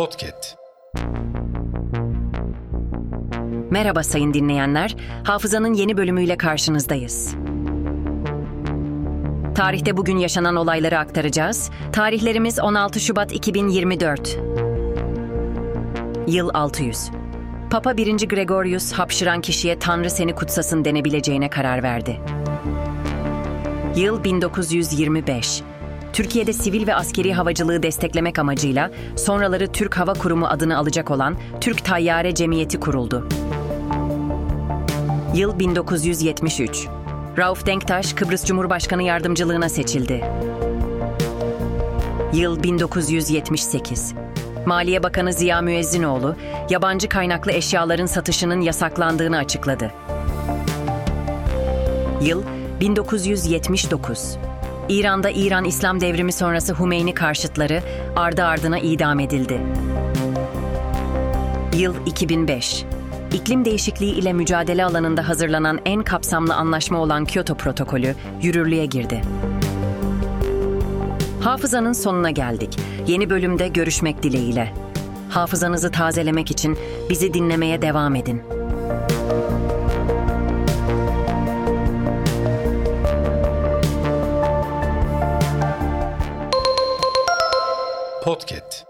Podcast. Merhaba sayın dinleyenler. Hafızanın yeni bölümüyle karşınızdayız. Tarihte bugün yaşanan olayları aktaracağız. Tarihlerimiz 16 Şubat 2024. Yıl 600. Papa 1. Gregorius hapşıran kişiye Tanrı seni kutsasın denebileceğine karar verdi. Yıl 1925. Türkiye'de sivil ve askeri havacılığı desteklemek amacıyla sonraları Türk Hava Kurumu adını alacak olan Türk Tayyare Cemiyeti kuruldu. Yıl 1973. Rauf Denktaş Kıbrıs Cumhurbaşkanı yardımcılığına seçildi. Yıl 1978. Maliye Bakanı Ziya Müezzinoğlu, yabancı kaynaklı eşyaların satışının yasaklandığını açıkladı. Yıl 1979. İran'da İran İslam devrimi sonrası Hümeyni karşıtları ardı ardına idam edildi. Yıl 2005. İklim değişikliği ile mücadele alanında hazırlanan en kapsamlı anlaşma olan Kyoto Protokolü yürürlüğe girdi. Hafızanın sonuna geldik. Yeni bölümde görüşmek dileğiyle. Hafızanızı tazelemek için bizi dinlemeye devam edin. Podcast.